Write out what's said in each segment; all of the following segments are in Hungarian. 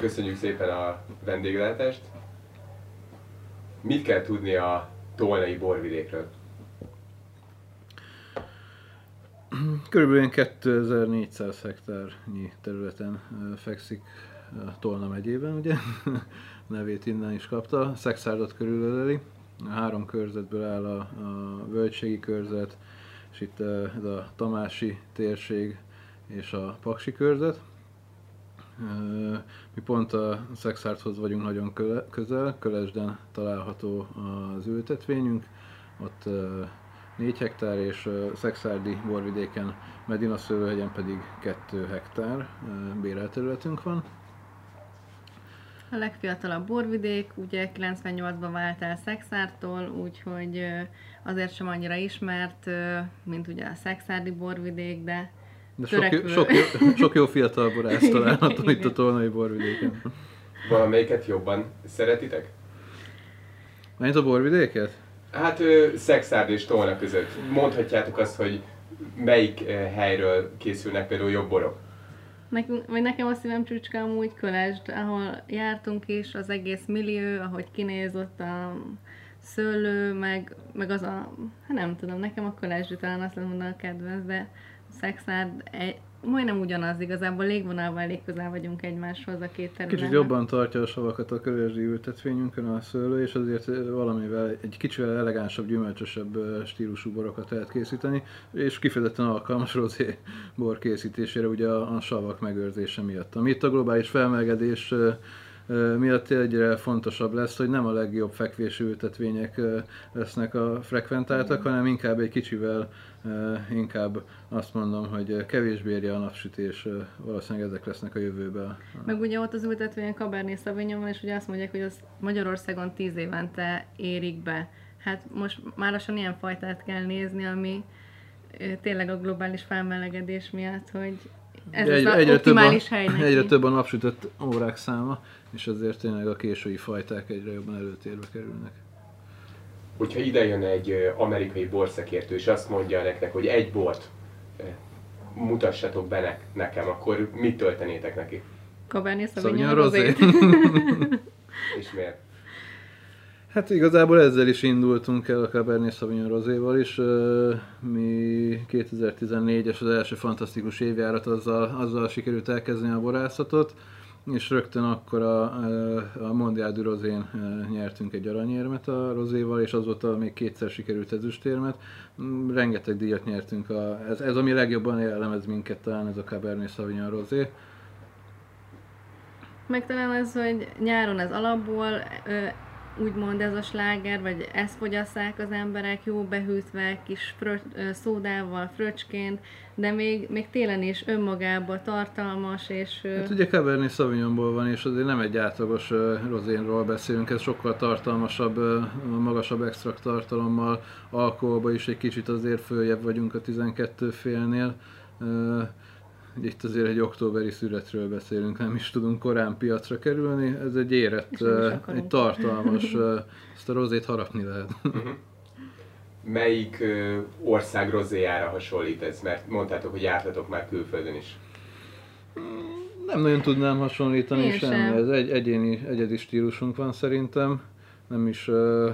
Köszönjük szépen a vendéglátást. Mit kell tudni a tolnai borvidékről? Körülbelül 2400 hektárnyi területen fekszik Tolna megyében, ugye? Nevét innen is kapta. Szexárdot körülöleli. Három körzetből áll a, a völgységi körzet, és itt ez a Tamási térség és a Paksi körzet. Mi pont a Szexárdhoz vagyunk nagyon közel, Kölesden található az ültetvényünk, ott 4 hektár, és Szexárdi borvidéken, Medina szőlőhegyen pedig 2 hektár bérelterületünk van. A legfiatalabb borvidék, ugye 98-ban vált el Szexártól, úgyhogy azért sem annyira ismert, mint ugye a Szexárdi borvidék, de de sok, jó, sok, jó, sok jó fiatal borász található itt a Tolnai borvidéken. Valamelyiket jobban szeretitek? Mennyit a borvidéket? Hát Szexárd és Tolna között. Mondhatjátok azt, hogy melyik helyről készülnek például jobb borok? Nekünk, vagy nekem a szívem csücske amúgy Kölesd, ahol jártunk is, az egész millió, ahogy kinézott a szőlő, meg, meg az a, hát nem tudom, nekem a Kölesd talán azt mondani a kedvenc, de Szexárd egy, majdnem ugyanaz, igazából légvonalban elég közel vagyunk egymáshoz a két terület. Kicsit jobban tartja a savakat a körösdi ültetvényünkön a szőlő, és azért valamivel egy kicsivel elegánsabb, gyümölcsösebb stílusú borokat lehet készíteni, és kifejezetten alkalmas rozé bor készítésére ugye a, a savak megőrzése miatt. Ami itt a globális felmelegedés miatt egyre fontosabb lesz, hogy nem a legjobb fekvésű ültetvények lesznek a frekventáltak, hanem inkább egy kicsivel inkább azt mondom, hogy kevésbé érje a napsütés, valószínűleg ezek lesznek a jövőben. Meg ugye ott az ültetvény Cabernet Sauvignon és ugye azt mondják, hogy az Magyarországon tíz évente érik be. Hát most már lassan ilyen fajtát kell nézni, ami tényleg a globális felmelegedés miatt, hogy ez egy, az egyre optimális több a, hely neki. Egyre több a napsütött órák száma, és ezért tényleg a késői fajták egyre jobban előtérbe kerülnek. Hogyha ide jön egy amerikai borszakértő, és azt mondja nektek, hogy egy bort mutassatok be nekem, akkor mit töltenétek neki? Cabernet Sauvignon Rosé. és miért? Hát igazából ezzel is indultunk el a Cabernet Sauvignon Roséval is. Mi 2014-es az első fantasztikus évjárat, azzal, azzal sikerült elkezdeni a borászatot, és rögtön akkor a, a Mondial du Rosén nyertünk egy aranyérmet a Roséval, és azóta még kétszer sikerült ezüstérmet. Mm, rengeteg díjat nyertünk. A, ez, ez ami legjobban jellemez minket talán, ez a Cabernet Sauvignon Rosé. Meg talán az, hogy nyáron ez alapból úgymond ez a sláger, vagy ezt fogyasszák az emberek, jó behűtve, kis frö, szódával, fröcsként, de még, még télen is önmagában tartalmas, és... Hát ugye Cabernet Sauvignonból van, és azért nem egy átlagos rozénról beszélünk, ez sokkal tartalmasabb, magasabb extrakt tartalommal, alkoholban is egy kicsit azért följebb vagyunk a 12 félnél. Uh, itt azért egy októberi születről beszélünk, nem is tudunk korán piacra kerülni, ez egy érett, egy tartalmas, ezt a rozét harapni lehet. Uh-huh. Melyik ország rozéjára hasonlít ez? Mert mondtátok, hogy jártatok már külföldön is. Nem nagyon tudnám hasonlítani Én semmi, sem. ez egy egyéni, egyedi stílusunk van szerintem. Nem is... Uh,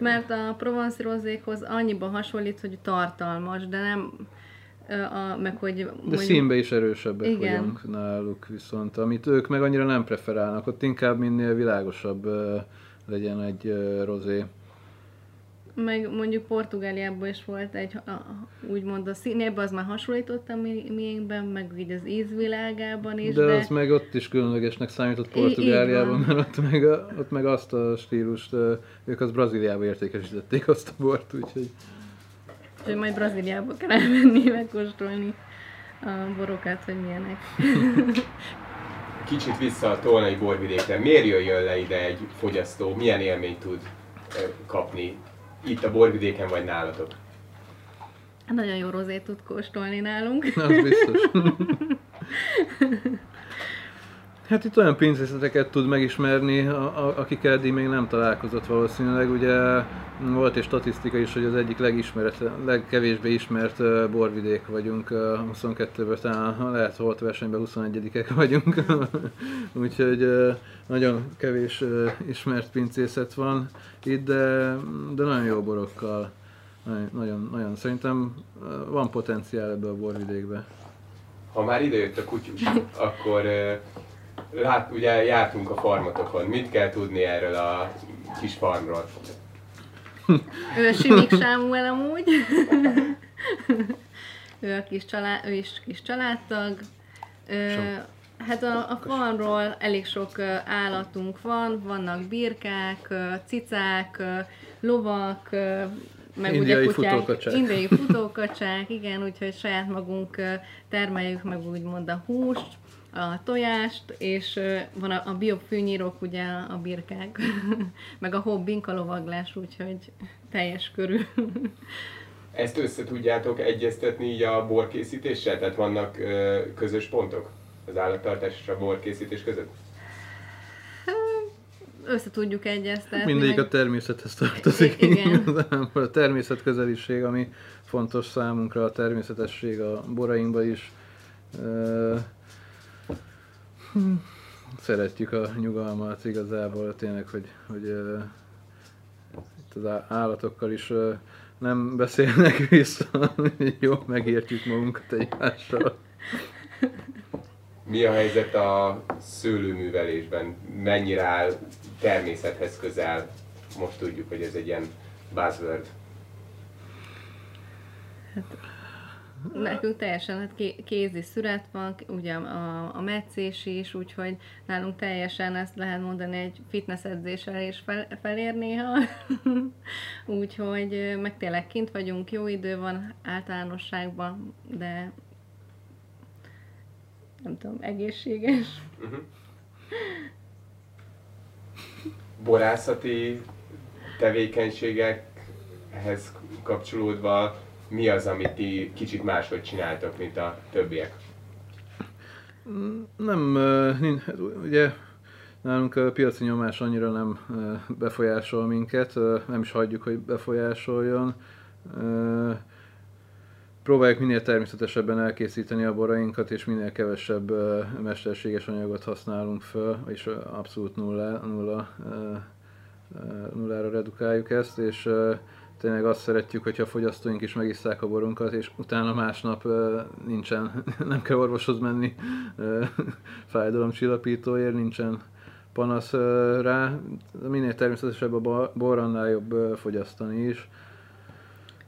Mert a Provence rozékhoz annyiban hasonlít, hogy tartalmas, de nem a, meg hogy... De mondjuk, színbe is erősebbek igen. vagyunk náluk viszont, amit ők meg annyira nem preferálnak, ott inkább minél világosabb legyen egy rozé. Meg mondjuk Portugáliában is volt egy, a, úgymond a színében, az már hasonlított a mi, miénkben, meg így az ízvilágában is. De, de az meg ott is különlegesnek számított Portugáliában, mert ott meg, ott meg azt a stílust, ők az Brazíliába értékesítették azt a bort, úgyhogy... Úgyhogy majd Brazíliába kell elmenni, megkóstolni a borokat, hogy milyenek. Kicsit vissza a tolnai borvidékre. Miért jöjjön le ide egy fogyasztó? Milyen élményt tud kapni itt a borvidéken vagy nálatok? Nagyon jó rozét tud kóstolni nálunk. Az biztos. Hát itt olyan pincészeteket tud megismerni, a, a, akikkel eddig még nem találkozott valószínűleg. Ugye volt egy statisztika is, hogy az egyik legismeret, legkevésbé ismert uh, borvidék vagyunk, uh, 22-ből talán lehet volt versenyben 21-ek vagyunk. Úgyhogy uh, nagyon kevés uh, ismert pincészet van itt, de, de nagyon jó borokkal. Nagyon, nagyon, szerintem uh, van potenciál ebbe a borvidékbe. Ha már idejött a kutyus, akkor lát, ugye jártunk a farmatokon. Mit kell tudni erről a kis farmról? ő Simik Sámuel amúgy. ő, a kis család, ő is kis családtag. Ö, hát a, a farmról elég sok állatunk van, vannak birkák, cicák, lovak, meg indiai ugye kutyák, futókacsák. indiai futókacsák, igen, úgyhogy saját magunk termeljük meg úgymond a húst, a tojást, és van a, a biofűnyírók, ugye a birkák, meg a hobbink, a lovaglás, úgyhogy teljes körül. Ezt össze tudjátok egyeztetni így a borkészítéssel? Tehát vannak ö, közös pontok az állattartás és a borkészítés között? össze tudjuk egyeztetni. Mindegyik meg... a természethez tartozik. Igen. a természet közeliség, ami fontos számunkra, a természetesség a borainkban is. Szeretjük a nyugalmat igazából, tényleg, hogy, hogy itt az állatokkal is nem beszélnek vissza, jó, megértjük magunkat egymással. Mi a helyzet a szőlőművelésben? Mennyire áll természethez közel. Most tudjuk, hogy ez egy ilyen buzzword. Hát, nekünk teljesen hát kézi szüret van, ugye a, a meccés is, úgyhogy nálunk teljesen ezt lehet mondani egy fitness edzéssel is fel, felér néha. úgyhogy meg tényleg kint vagyunk, jó idő van általánosságban, de nem tudom, egészséges. Uh-huh borászati tevékenységekhez kapcsolódva mi az, amit ti kicsit máshogy csináltok, mint a többiek? Nem, hát ugye nálunk a piaci nyomás annyira nem befolyásol minket, nem is hagyjuk, hogy befolyásoljon. Próbáljuk minél természetesebben elkészíteni a borainkat, és minél kevesebb mesterséges anyagot használunk föl, és abszolút nulla, nulla, nullára redukáljuk ezt, és tényleg azt szeretjük, hogyha a fogyasztóink is megisszák a borunkat, és utána másnap nincsen, nem kell orvoshoz menni fájdalomcsillapítóért, nincsen panasz rá. Minél természetesebb a bor, annál jobb fogyasztani is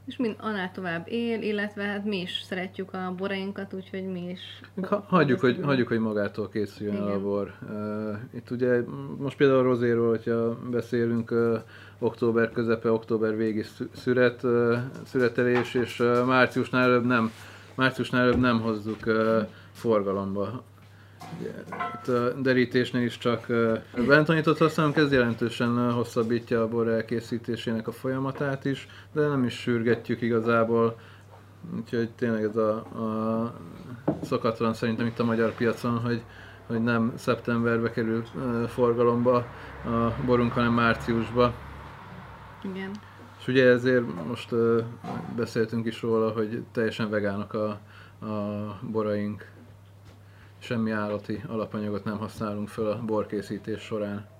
és mind annál tovább él, illetve hát mi is szeretjük a borainkat, úgyhogy mi is... Ha, hagyjuk, hogy, hagyjuk, hogy magától készüljön Igen. a bor. Itt ugye most például a rozéról, hogyha beszélünk, október közepe, október végi szüret, szüretelés, és márciusnál előbb nem, márciusnál előbb nem hozzuk forgalomba itt a derítésnél is csak bentanyított használunk, ez jelentősen hosszabbítja a bor elkészítésének a folyamatát is, de nem is sürgetjük igazából, úgyhogy tényleg ez a, a szokatlan szerintem itt a magyar piacon, hogy, hogy nem szeptemberbe kerül forgalomba a borunk, hanem márciusba. Igen. És ugye ezért most beszéltünk is róla, hogy teljesen vegánok a, a boraink semmi állati alapanyagot nem használunk föl a borkészítés során.